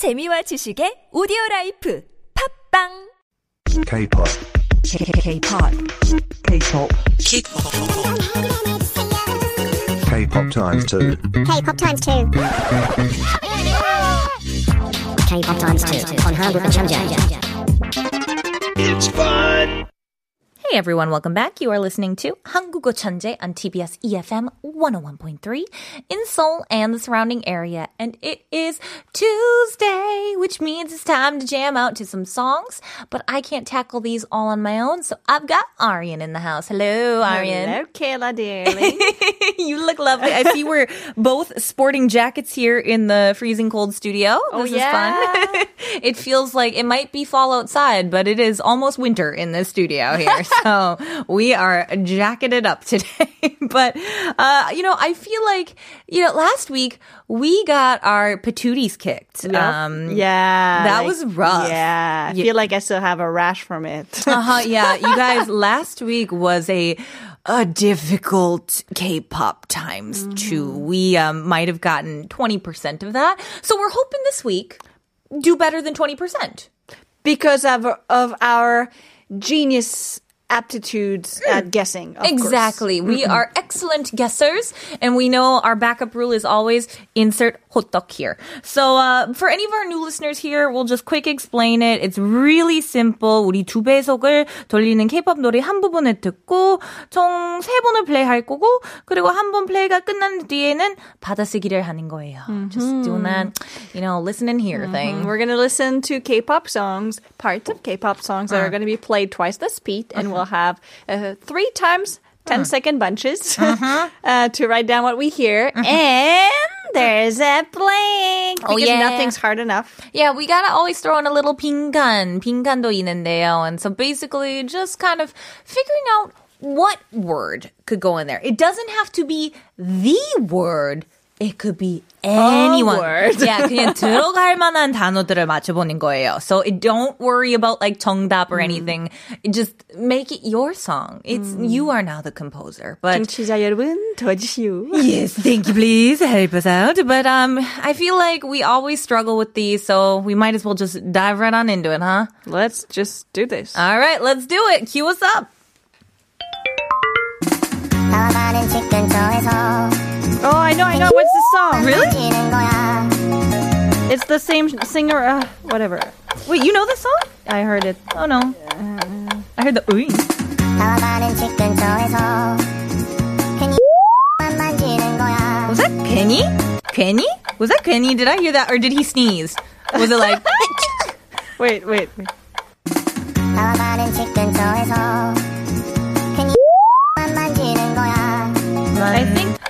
재미와 지식의 오디오 라이프 팝빵 K-pop. K-pop. K-pop. K-pop times two. K-pop times two. K-pop times two on 한국어 천재. Hey everyone, welcome back. You are listening to 한국어 천재 on TBS EFM 101.3 in Seoul and the surrounding area. And it is Tuesday, which means it's time to jam out to some songs. But I can't tackle these all on my own, so I've got Aryan in the house. Hello, Aryan. Hello, Kayla, dearly. you look lovely. I see we're both sporting jackets here in the freezing cold studio. Oh, this yeah. is fun. it feels like it might be fall outside, but it is almost winter in this studio here. So we are jacketed up today. but, uh, you know, I feel like, you know, last week we got our patooties kicked. Um, yeah. that was rough. Yeah. I feel like I still have a rash from it. uh-huh, yeah, you guys, last week was a a difficult K-pop times two. We um, might have gotten 20% of that. So we're hoping this week do better than 20%. because of of our genius aptitudes at mm. guessing. exactly. Course. We are excellent guessers, and we know our backup rule is always insert hotteok here. So uh, for any of our new listeners here, we'll just quick explain it. It's really simple. 우리 두 배속을 돌리는 K-pop 노래 한 부분을 듣고 총 세 번을 플레이할 거고 그리고 한 번 플레이가 끝난 뒤에는 받아쓰기를 하는 거예요. Mm-hmm. Just doing that, you know, listen and hear mm-hmm. thing. We're gonna listen to K-pop songs, parts of K-pop songs that uh. are gonna be played twice the speed, and we'll have uh, three times 10 second bunches uh, to write down what we hear. And there's a blank Oh, because yeah. nothing's hard enough. Yeah, we gotta always throw in a little 빈간, 빈간도 있는데요. And so basically just kind of figuring out what word could go in there. It doesn't have to be the word. It could be anyone. word. yeah, 그냥 들어갈 만한 단어들을 맞춰보는 거예요. So it, don't worry about like 정답 or anything. It just make it your song. It's you are now the composer. But 청취자 여러분, 도와주시오. Yes, thank you, please. Help us out. But um, I feel like we always struggle with these, so we might as well just dive right on into it, huh? Let's just do this. All right, let's do it. Cue us up. Oh, I know, I know. What's the song? Really? It's the same singer. Uh, whatever. Wait, you know the song? I heard it. Oh no. I heard the ooh. Was that Kenny? Kenny? Was that Kenny? Did I hear that, or did he sneeze? Was it like? wait, wait, wait.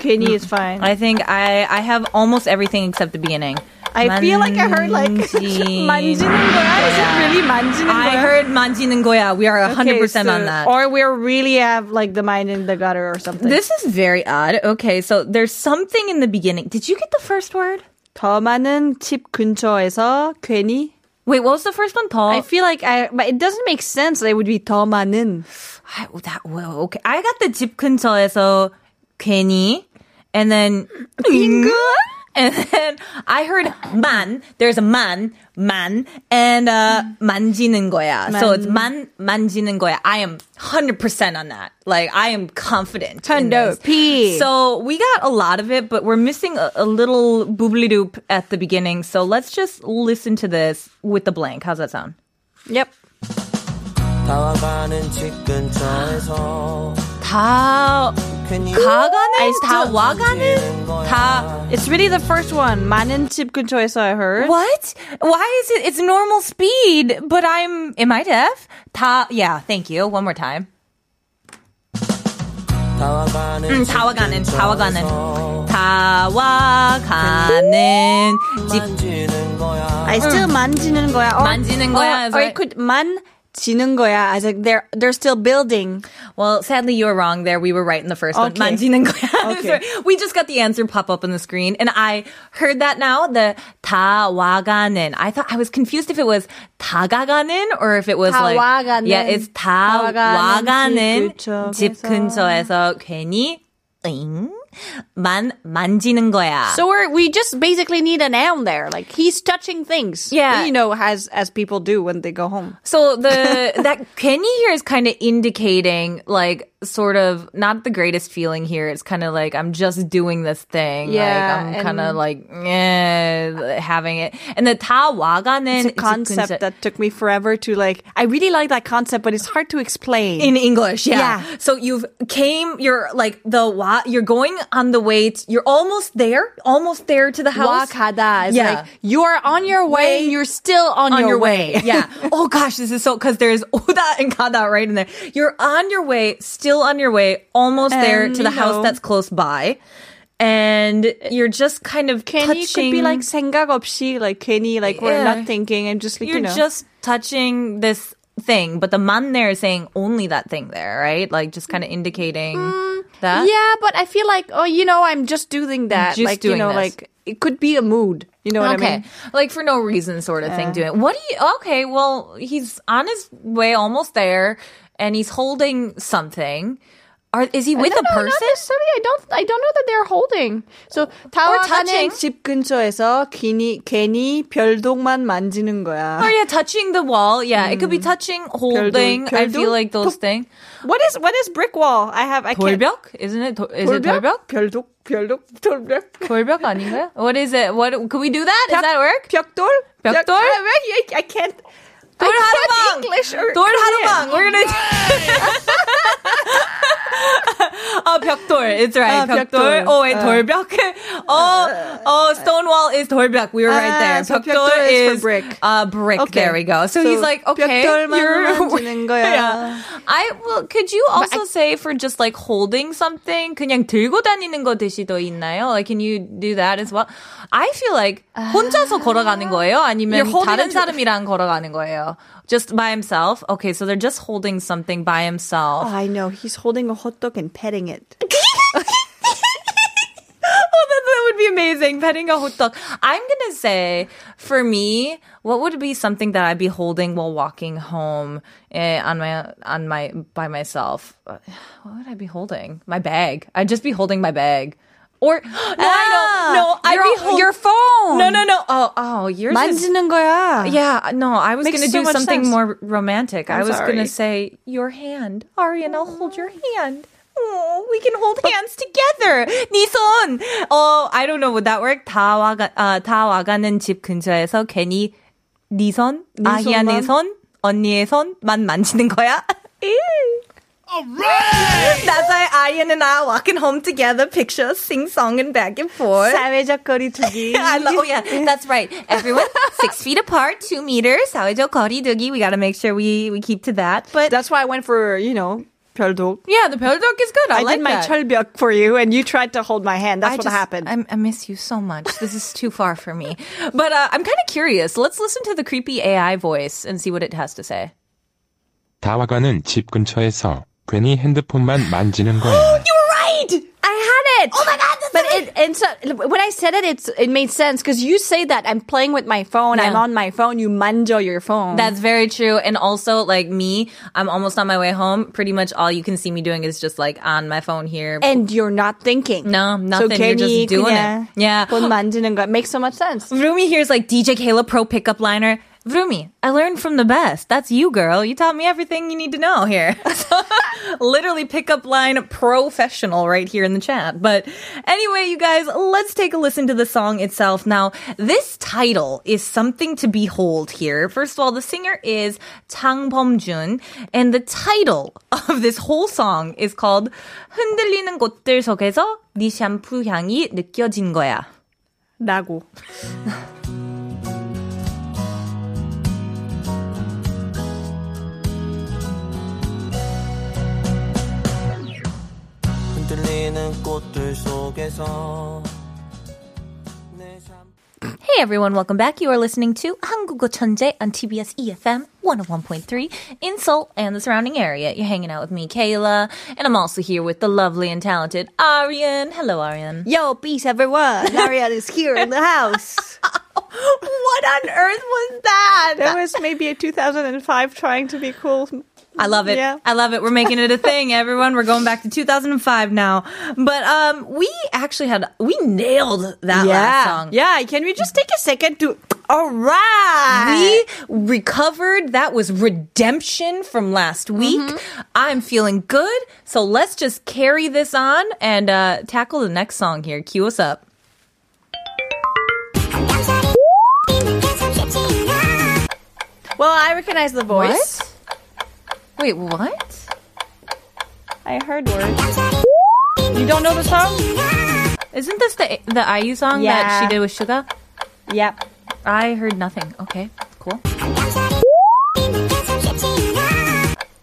I think Kenny is fine. I think I I have almost everything except the beginning. I feel like I heard like 만지는 만지는 거야. Is it really 만지는 거야? I heard 만지는 거야. We are 100% Okay, so- on that. Or we really have like the mind in the gutter or something. This is very odd. Okay, so there's something in the beginning. Did you get the first word? 더 많은 집 근처에서 괜히. Wait, what was the first one? 더. I feel like I, but it doesn't make sense. that It would be 더 많은. I, that, well, okay. I got the 집 근처에서 괜히, and then and then I heard man. There's a man, man, and uh, 만지는 거야. So it's man, 만지는 거야. I am 100% on that. Like, I am confident. in Hundo, this. P. So we got a lot of it, but we're missing a, a little boobly doop at the beginning. So let's just listen to this with the blank. How's that sound? Yep. 다와가는 집 근처에서 다 괜히 가가는 다 와가는 다 It's really the first one. 많은 집 근처에서 I heard. What? Why is it? It's normal speed, but I'm. Am I deaf? 다. Yeah. Thank you. One more time. 다와가는 음, 집 다와가는 다와가는 근처에서 다와가는 집. 만지는 거야 I still 만지는 거야. Or, 만지는 거야 Or, is or right. it could 만 지는 거야. As like they're they're still building. Well, sadly, you were wrong there. We were right in the first one. Okay. 만지는 거야. Okay. Sorry. We just got the answer pop up on the screen, and I heard that now. The 다와가는. I thought I was confused if it was 다가가는 or if it was like 다와가는. yeah, it's 다와가는 다와가는 집 집 근처에서 괜히 응 만 만지는 거야. So we're, we just basically need a noun there. Like he's touching things. Yeah. You know, as as people do when they go home. So the that 괜히 here is kind of indicating like sort of not the greatest feeling here. It's kind of like I'm just doing this thing. Yeah, like I'm and- kind of like eh, having it. And the 다 와가는 It's a concept that took me forever to like. I really like that concept, but it's hard to explain. in English, yeah. Yeah. So you've came, you're like the wa, you're going on the way. To, you're almost there, almost there to the house. Wakada is Yeah. like you are on your way. You're still on, on your, your way. yeah. Oh gosh, this is so because there's oda and kada right in there. You're on your way, still on your way, almost there And, to the you house know- that's close by, and you're just kind of 괜히 touching. could be like 생각 없이, like 괜히, like we're Yeah. not thinking and just like you're you know. just touching this thing, but the man there is saying only that thing there, right? Like just kind of indicating that. yeah, but I feel like oh, you know, I'm just doing that. Just like doing you know, this. like it could be a mood. You know what okay. I mean? Like for no reason sort of thing doing. What do you Okay, well, he's on his way almost there and he's holding something. Are is he with no, a no, person? Not necessarily. I don't. I don't know that they're holding. So touching. 타와가는 집 근처에서 괜히 괜히 별독만 만지는 거야. Oh yeah, touching the wall. Yeah, it could be touching, holding. I 별도? feel like those 도- things. What is what is brick wall? I have. I can't. 돌벽? Isn't it? 도- Is it 돌벽? 별독 별독 돌벽. 돌벽 아닌가요? What is it? What could we do that? Does that work? 벽돌? 벽돌? 벽- I, I, I can't. 돌 I can't 하루방. English or 돌 Korean. 하루방. We're gonna. Oh, 벽돌. It's right. 아, 벽돌. 벽돌. Oh, wait, 아. 돌벽. Oh, oh, Stonewall is 돌벽. We were right Ah, there. so 벽돌 벽돌 is is for brick. Uh, brick. Okay. There we go. So, So he's like, okay, 벽돌만 you're. 만지는 거야. yeah. I well, could you also say for just like holding something, 그냥 들고 다니는 거 대시도 있나요? Like, can you do that as well? I feel like 혼자서 걸어가는 거예요? 아니면 You're holding 다른 onto- 사람이랑 걸어가는 거예요? Just by himself? Okay, so they're just holding something by himself. Oh, I know. He's holding a hot dog and petting it. amazing. Petting a hot dog. I'm gonna say, for me, what would be something that I'd be holding while walking home eh, on my on my by myself? Uh, What would I be holding? My bag. I'd just be holding my bag. Or no, I know, no, I'd your, be hold- your phone. No, no, no. Oh, oh, yours is. 만지는 거야. Yeah, no, I was Makes gonna so do much something sense. more romantic. i I'm was gonna sorry. say your hand, Arian. I'll hold your hand. Oh, we can hold hands together. 네 손. Oh, I don't know. Would that work? 다 와가, 아, 다 와가는 집 근처에서 괜히 네 손, 네 아희안의 손만? 손, 언니의 손만 만지는 거야. Alright! That's why Ayan and I are walking home together, picture, sing song and back and forth. 사회적 거리두기. I love, oh yeah, that's right. Everyone six feet apart, two meters. 사회적 거리두기. We gotta make sure we, we keep to that. But That's why I went for, you know, 별독. yeah, the 별독 is good. I, I, like did my that. 철벽 for you and you tried to hold my hand. That's I what just- happened. I'm- I miss you so much. This is too far for me. But uh, I'm kind of curious. Let's listen to the creepy AI voice and see what it has to say. 다 와가는 집 근처에서 괜히 핸드폰만 만지는 거야. You were right. I had it. Oh my god! but it and so when I said it, it's it made sense because you say that I'm playing with my phone. I'm Yeah. on my phone. You manjo your phone. That's very true. And also, like me, I'm almost on my way home. Pretty much all you can see me doing is just like on my phone here. and you're not thinking. No, nothing. So You're just 괜히 doing 그냥 it. Yeah. 폰 만지는 거 makes so much sense. Vroomy here's like DJ Kayla Pro pickup liner. Vroomi, I learned from the best. That's you, girl. You taught me everything you need to know here. Literally pickup line professional right here in the chat. But anyway, you guys, let's take a listen to the song itself. Now, this title is something to behold here. First of all, the singer is Chang Jun, and the title of this whole song is called 흔들리는 꽃들 속에서 네 샴푸 향이 느껴진 거야. 라고. Hey everyone, welcome back. You are listening to 한국어 천재 on TBS EFM 101.3 in Seoul and the surrounding area. You're hanging out with me, Kayla, and I'm also here with the lovely and talented Arian. Hello, Arian. Yo, peace everyone. Ariel is here in the house. What on earth was that? That was maybe a 2005 trying to be cool I love it. Yeah. I love it. We're making it a thing, everyone. We're going back to 2005 now. But um, we actually had we nailed that last song. Yeah, can we just take a second to. All right. We recovered. That was redemption from last week. Mm-hmm. I'm feeling good. So let's just carry this on and uh, tackle the next song here. Cue us up. Well, I recognize the voice. Wait, what? I heard words. You don't know the song? Isn't this the the IU song that she did with Suga? Yep. I heard nothing. Okay, cool.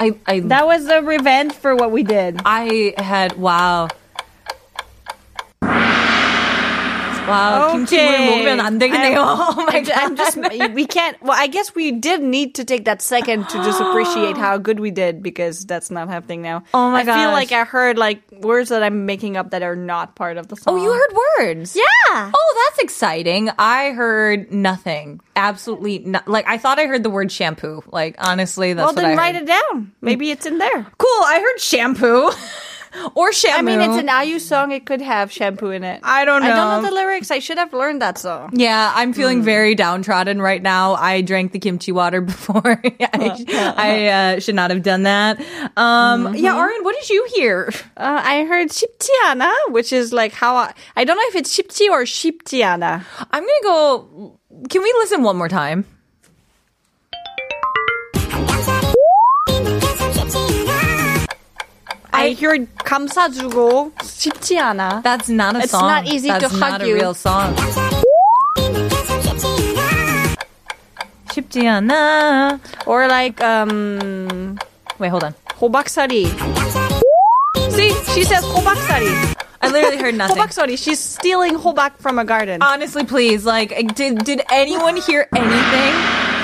I I That was the revenge for what we did. I had wow. Wow, 김치물 먹으면 안 되겠네요. Oh my I'm, I'm just we can't. Well, I guess we did need to take that second to just appreciate how good we did because that's not happening now. Oh my I feel gosh. like I heard like words that I'm making up that are not part of the song. Oh, you heard words. Yeah. Oh, that's exciting. I heard nothing. Absolutely not. Like I thought I heard the word shampoo. Like honestly, that's well, what then I write heard. it down. Maybe it's in there. Cool. I heard shampoo or shampoo. I mean, it's an IU song. It could have shampoo in it. I don't I don't know. know the lyrics. I should have learned that song. Yeah, I'm feeling very downtrodden right now. I drank the kimchi water before. I, I uh, should not have done that. Um, Yeah, Arin, what did you hear? Uh, I heard 쉽지않아, which is like how I, I don't know if it's 쉽지 or 쉽지않아. I'm gonna go. Can we listen one more time? I heard 감싸주고 쉽지않아. That's not a It's song. not easy That's to not hug a you. real song. 쉽지 않아. Or like um Wait, hold on. 호박사리. See, she says 호박사리. I literally heard nothing. 호박사리. She's stealing 호박 from a garden. Honestly, please, like, did did anyone hear anything?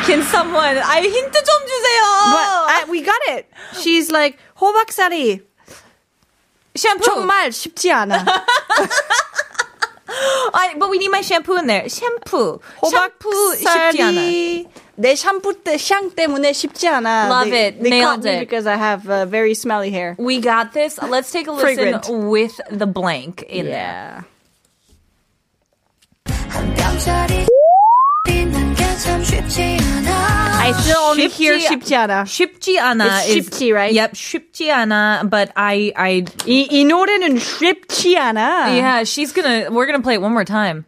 Can someone? I 힌트 좀 주세요. but I, we got it. She's like 호박사리. shampoo. 정말 쉽지 않아. I, but we need my shampoo in there. shampoo. shampoo 쉽지 않아. 호박사리. 내 샴푸 때, 샹 때문에 쉽지 않아. Love they, it. They Nailed caught me it. because I have uh, very smelly hair. We got this. Let's take a listen Fragrant. with the blank in there. Yeah. I still only hear 쉽지- 쉽지 않아. 쉽지 않아 It's is 쉽지, right? Yep, 쉽지 않아. But I, I, 이, 이 노래는 쉽지 않아. yeah, she's gonna. We're gonna play it one more time.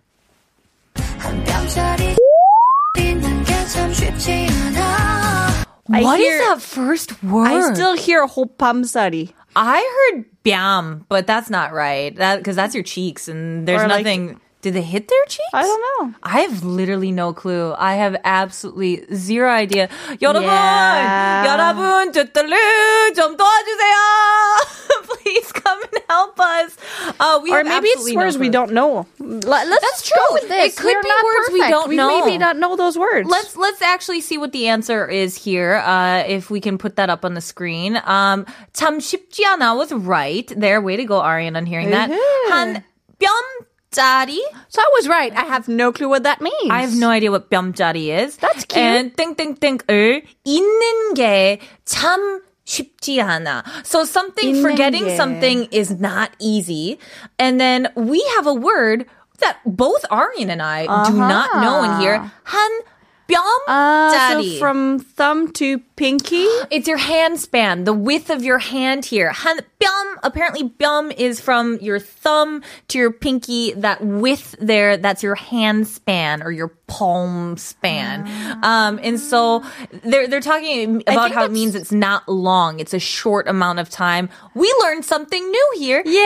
I What is hear- that first word? I still hear 호밤사리. I heard biam, but that's not right. That because that's your cheeks, and there's Or like- nothing. Did they hit their cheeks? I don't know. I have literally no clue. I have absolutely zero idea. 여러분, Yeah. 여러분, 뚜뚜루 좀 도와주세요. Please come and help us. Uh, we Or have maybe it's absolutely no words we clue. don't know. Let, us That's go true. with this. It could We're be not words we perfect. don't know. maybe not know those words. Let's let's actually see what the answer is here. Uh, if we can put that up on the screen. Um, 참 쉽지 않아 was right. There, way to go, Arian, on hearing that. 한 뼘짜리. So I was right. I have no clue what that means. I have no idea what 뼘짜리 is. That's cute. And 땡땡땡을 있는 게 참 쉽지 않아. So something 있는 forgetting 게. something is not easy. And then we have a word that both Arian and I do not know in here. 한 Uh, 뼘짜리. so from thumb to pinky. It's your hand span, the width of your hand here. 한 뼘, apparently 뼘 is from your thumb to your pinky. That width there, that's your hand span or your palm span. Um, and so they're they're talking about how it means it's not long. It's a short amount of time. We learned something new here. Yeah.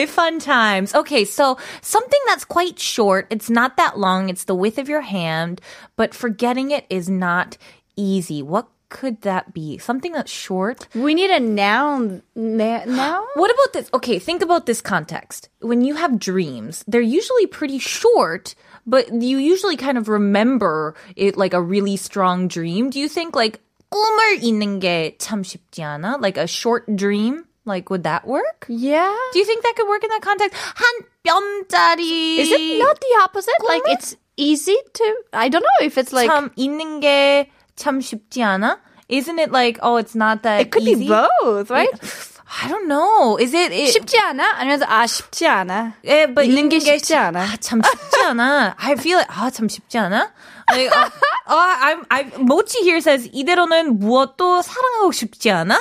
Yay! Fun times. Okay, so something that's quite short. It's not that long. It's the width of your hand, but forgetting it is not easy. What could that be? Something that's short? We need a noun. Na- noun? What about this? Okay, think about this context. When you have dreams, they're usually pretty short, but you usually kind of remember it like a really strong dream. Do you think like 꿈을 잊는 게 참 쉽지 않아? Like a short dream? Like would that work? Yeah. Do you think that could work in that context? 한 뼘짜리. Is it not the opposite? Like 꿈을? it's easy to. I don't know if it's like. 참 있는 게 참 쉽지 않아? Isn't it like oh it's not that it could easy? be both, right? I don't know. Is it, it 쉽지 않아? 아니면 아 쉽지 않아? 예, but 있는 게 있는 게 쉽지 않아. 아, 참 쉽지 않아. I feel like 아, 참 쉽지 않아. Like, uh, uh, I'm, I, 모치 here says 이대로는 무엇도 사랑하고 싶지 않아.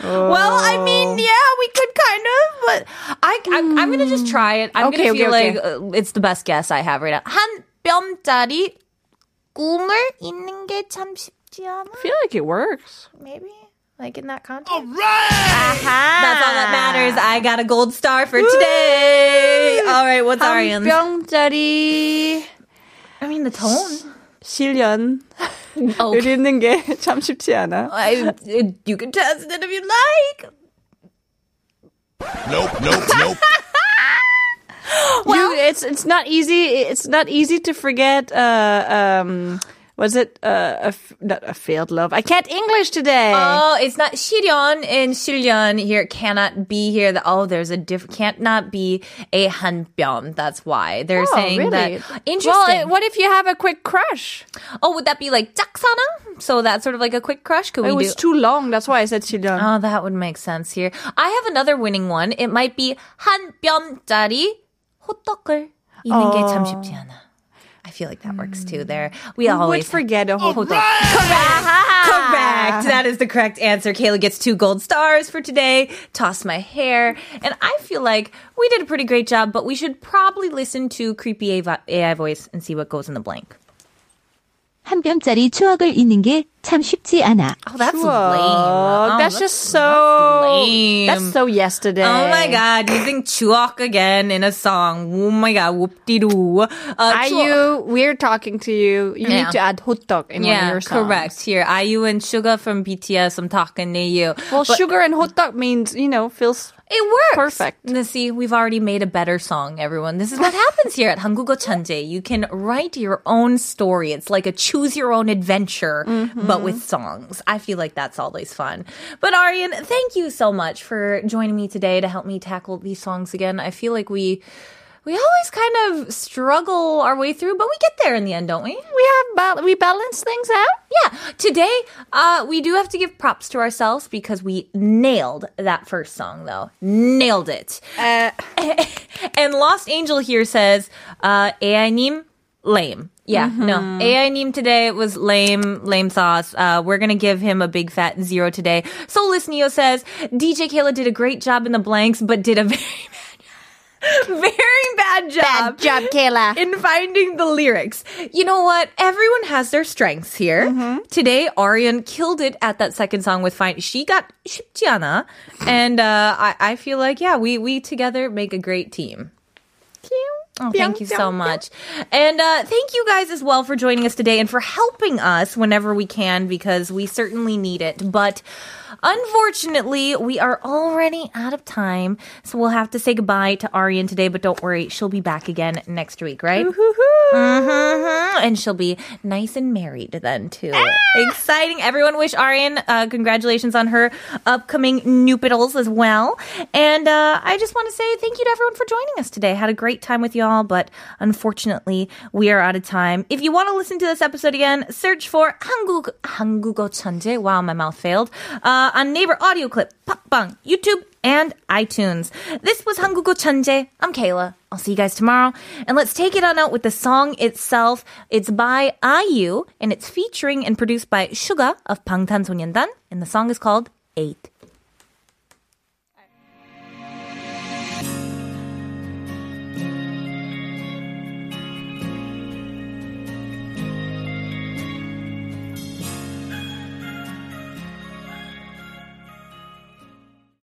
Well, I mean, yeah, we could kind of, but I, I I'm gonna just try it. I'm Okay, gonna okay, feel okay. like uh, it's the best guess I have right now. 한 뼘짜리 꿈을 잊는 게 참 쉽지 않아. I feel like it works. Maybe. Like in that context. All right. That's all that matters. I got a gold star for today. All right, what's 한 Arian's? 병짜리 I mean, the tone. 실련. Oh, 을 읽는 게 참 쉽지 않아. I, you can test it if you like. Nope, nope, nope. you, it's it's not easy. It's not easy to forget. Uh, um, was it uh, a f- not a failed love? I can't English today. Oh, it's not 실현 and 실련 here cannot be here. The, oh, there's a different can't not be a 한뼘. That's why they're Oh, saying really? that. Interesting. Well, uh, what if you have a quick crush? oh, would that be like 짝사랑? So that's sort of like a quick crush. Could we It was do? too long. That's why I said 실련. Oh, that would make sense here. I have another winning one. It might be 한 뼘짜리 호떡을 잊는 게 참 쉽지 않아. I feel like that works too. There, we Who would always forget a whole Correct. Correct. That is the correct answer. Kayla gets two gold stars for today. Toss my hair. And I feel like we did a pretty great job, but we should probably listen to creepy AI voice and see what goes in the blank. 한뼘짜리 추억을 잇는 게 참 쉽지 않아. Oh, that's lame. Oh, that's, just so lame. That's so yesterday. Oh my god, using 추억 again in a song. Oh my god, whoop-de-doo. Uh, IU, we're talking to you. You yeah. need to add hot in yeah, one of your songs. correct. Here, IU and Suga from BTS, I'm talking to you. Well, but, Sugar and hot means, you know, feels It works. Perfect. Now, see, we've already made a better song, everyone. This is what happens here at 한국어 천재. You can write your own story. It's like a choose your own adventure, but with songs. I feel like that's always fun. But Aryan, thank you so much for joining me today to help me tackle these songs again. I feel like we we always kind of struggle our way through, but we get there in the end, don't we? we have ba- we balance things out. Yeah, today uh, we do have to give props to ourselves because we nailed that first song, though. Nailed it. Uh, and Lost Angel here says, uh, AI님, lame. Yeah, no. AI님 today was lame, lame sauce. Uh, we're gonna give him a big fat zero today. Soulless Neo says, DJ Kayla did a great job in the blanks, but did a very very bad job. Bad job, Kayla. In finding the lyrics. You know what? Everyone has their strengths here. Today, Arian killed it at that second song with Fine. She got 쉽지 않아. And uh, I, I feel like, yeah, we, we together make a great team. Oh, thank you so much. And uh, thank you guys as well for joining us today and for helping us whenever we can because we certainly need it. But unfortunately, we are already out of time. So we'll have to say goodbye to Arian today. But don't worry, she'll be back again next week, right? Mhm. And she'll be nice and married then, too. Exciting. Everyone wish Arian uh, congratulations on her upcoming nuptials as well. And uh, I just want to say thank you to everyone for joining us today. Had a great time with y'all, but unfortunately, we are out of time. If you want to listen to this episode again, search for 한국, 한국어 천재. Wow, my mouth failed. Uh, uh, on Naver Audio Clip, Podbbang, YouTube, and iTunes. This was Hangugo Chanje. I'm Kayla. I'll see you guys tomorrow. And let's take it on out with the song itself. It's by IU, and it's featuring and produced by Suga of Bangtan Sonyeondan, and the song is called Eight.